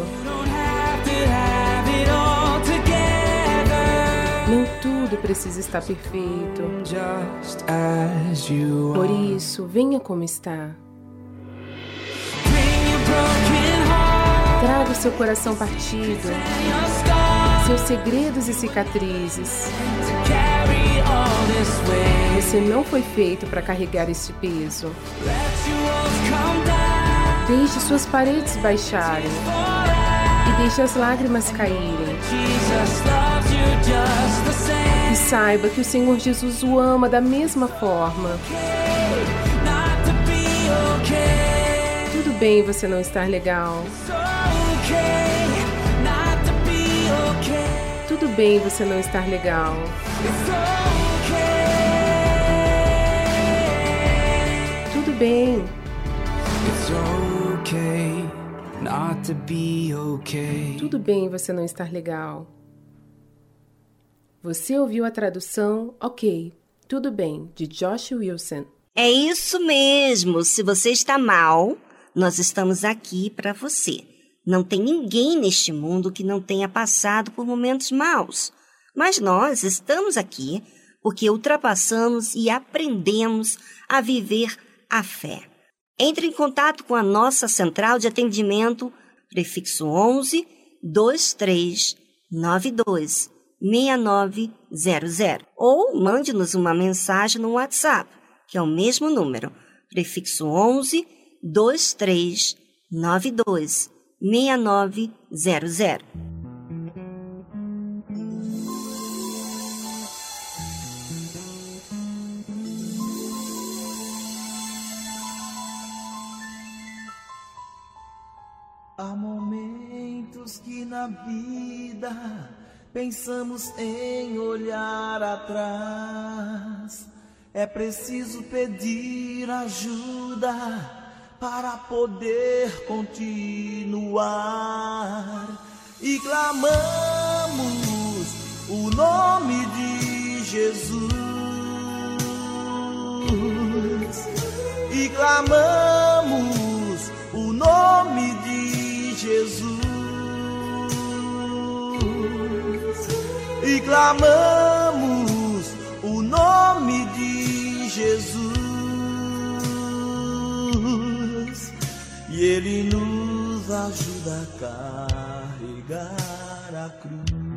Nem tudo precisa estar perfeito. Por isso, venha como está. Traga o seu coração partido, seus segredos e cicatrizes. Você não foi feito para carregar este peso. Deixe suas paredes baixarem e deixe as lágrimas caírem. E saiba que o Senhor Jesus o ama da mesma forma. Tudo bem você não estar legal. Tudo bem você não estar legal. Tudo bem. Okay. Tudo bem você não estar legal. Você ouviu a tradução Ok, tudo bem, de Josh Wilson. É isso mesmo. Se você está mal, nós estamos aqui para você. Não tem ninguém neste mundo que não tenha passado por momentos maus. Mas nós estamos aqui porque ultrapassamos e aprendemos a viver a fé. Entre em contato com a nossa central de atendimento, prefixo 11 2392 6900 ou mande-nos uma mensagem no WhatsApp, que é o mesmo número, prefixo 11 2392 6900. Vida pensamos em olhar atrás. É preciso pedir ajuda para poder continuar. E clamamos o nome de Jesus. E clamamos o nome de Jesus. E clamamos o nome de Jesus. E Ele nos ajuda a carregar a cruz.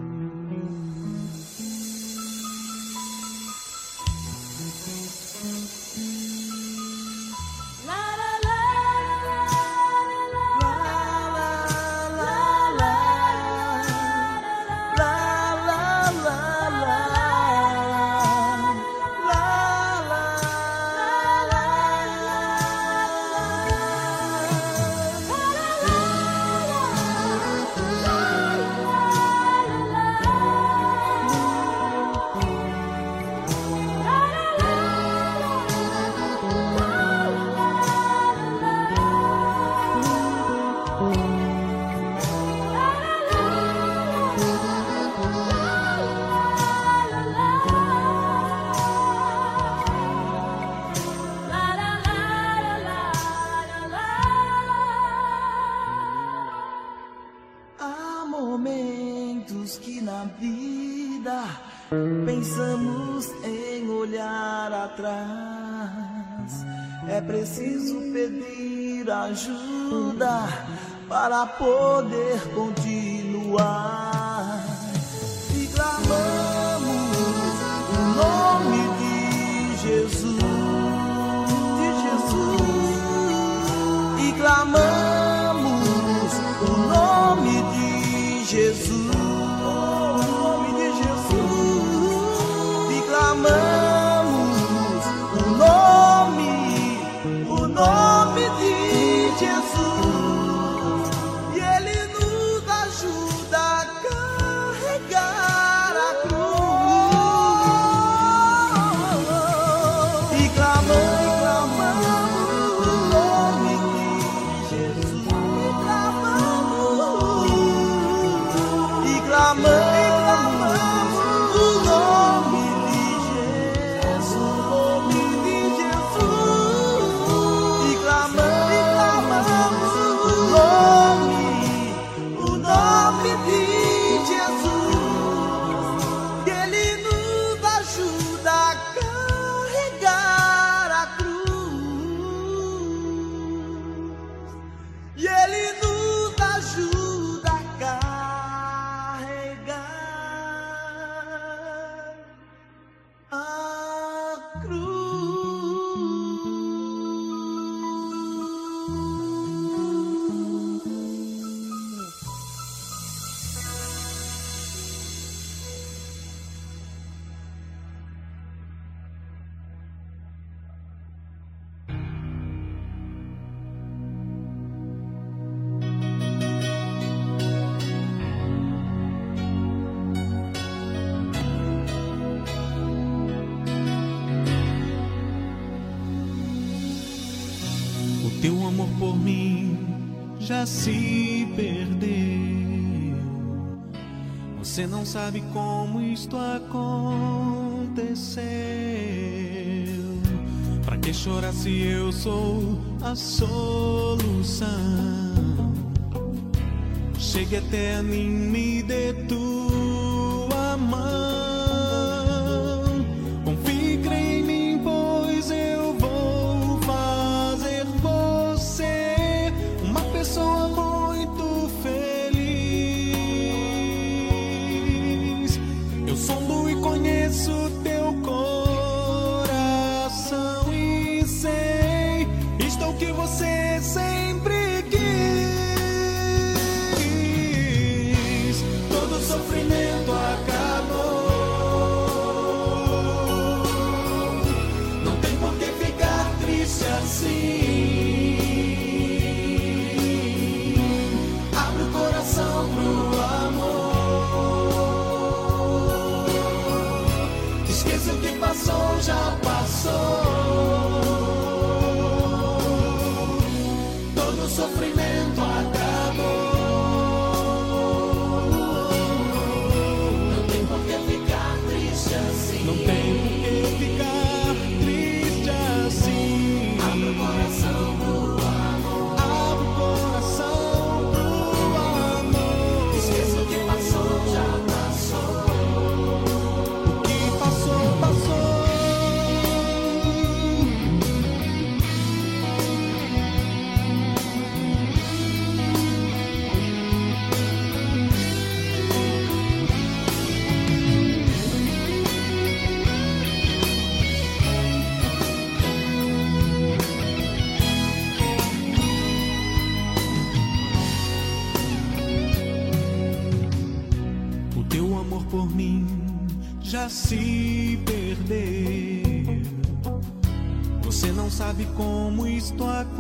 ajuda para poder continuar. E clamamos o nome de Jesus, de Jesus. E clamamos o nome de Jesus. não sabe como isto aconteceu. Pra que chorar se eu sou a solução? Chegue até a mim, me dê tudo sabe como isto aconteceu.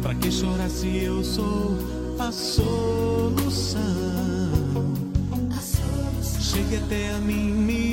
Pra que chorar se eu sou a solução? A solução. Chegue até a mim, me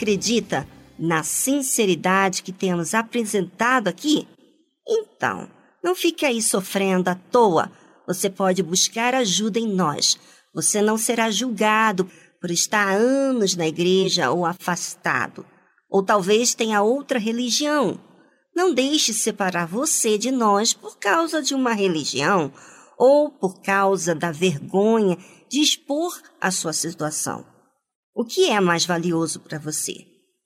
acredita na sinceridade que temos apresentado aqui? Então, não fique aí sofrendo à toa. Você pode buscar ajuda em nós. Você não será julgado por estar há anos na igreja ou afastado. Ou talvez tenha outra religião. Não deixe separar você de nós por causa de uma religião ou por causa da vergonha de expor a sua situação. O que é mais valioso para você?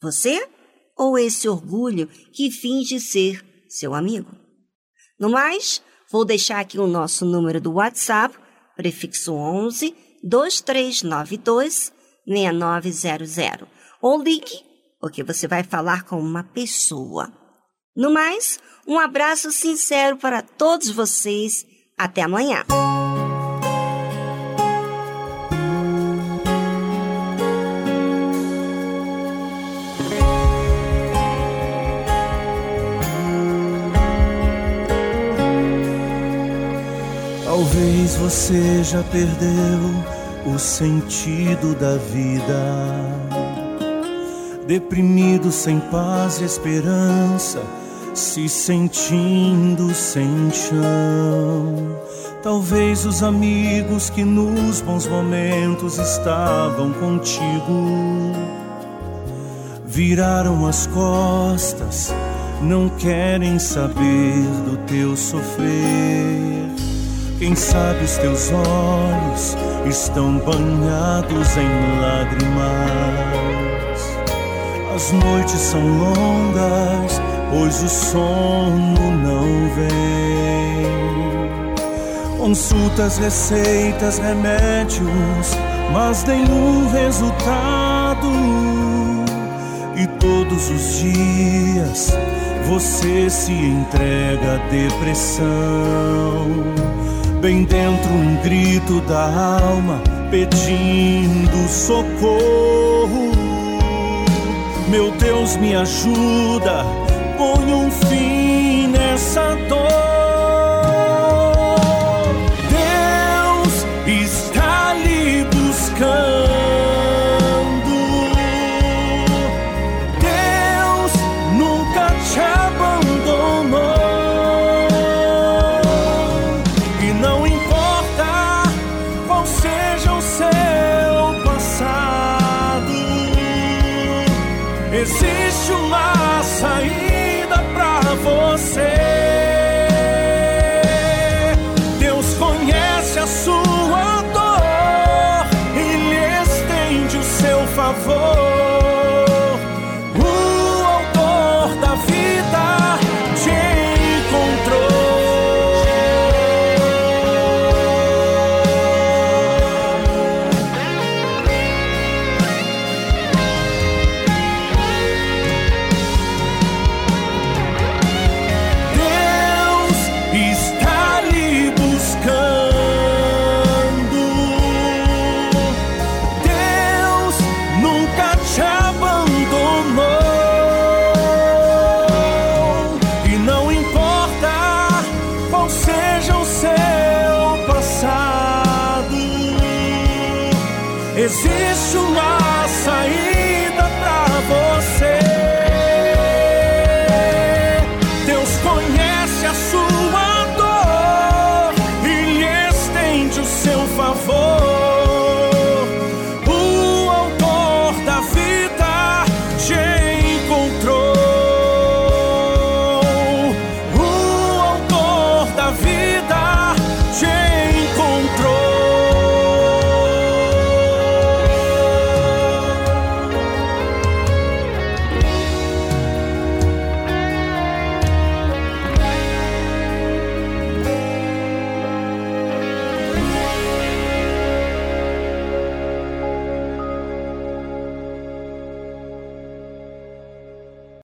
Você ou esse orgulho que finge ser seu amigo? No mais, vou deixar aqui o nosso número do WhatsApp, prefixo 11 2392 6900. Ou ligue, porque você vai falar com uma pessoa. No mais, um abraço sincero para todos vocês. Até amanhã. Talvez você já perdeu o sentido da vida. Deprimido, sem paz e esperança, se sentindo sem chão. Talvez os amigos que nos bons momentos estavam contigo viraram as costas, não querem saber do teu sofrer. Quem sabe os teus olhos estão banhados em lágrimas. As noites são longas, pois o sono não vem. Consultas, receitas, remédios, mas nenhum resultado. E todos os dias você se entrega à depressão. Bem dentro um grito da alma pedindo socorro. Meu Deus, me ajuda, põe um fim nessa dor.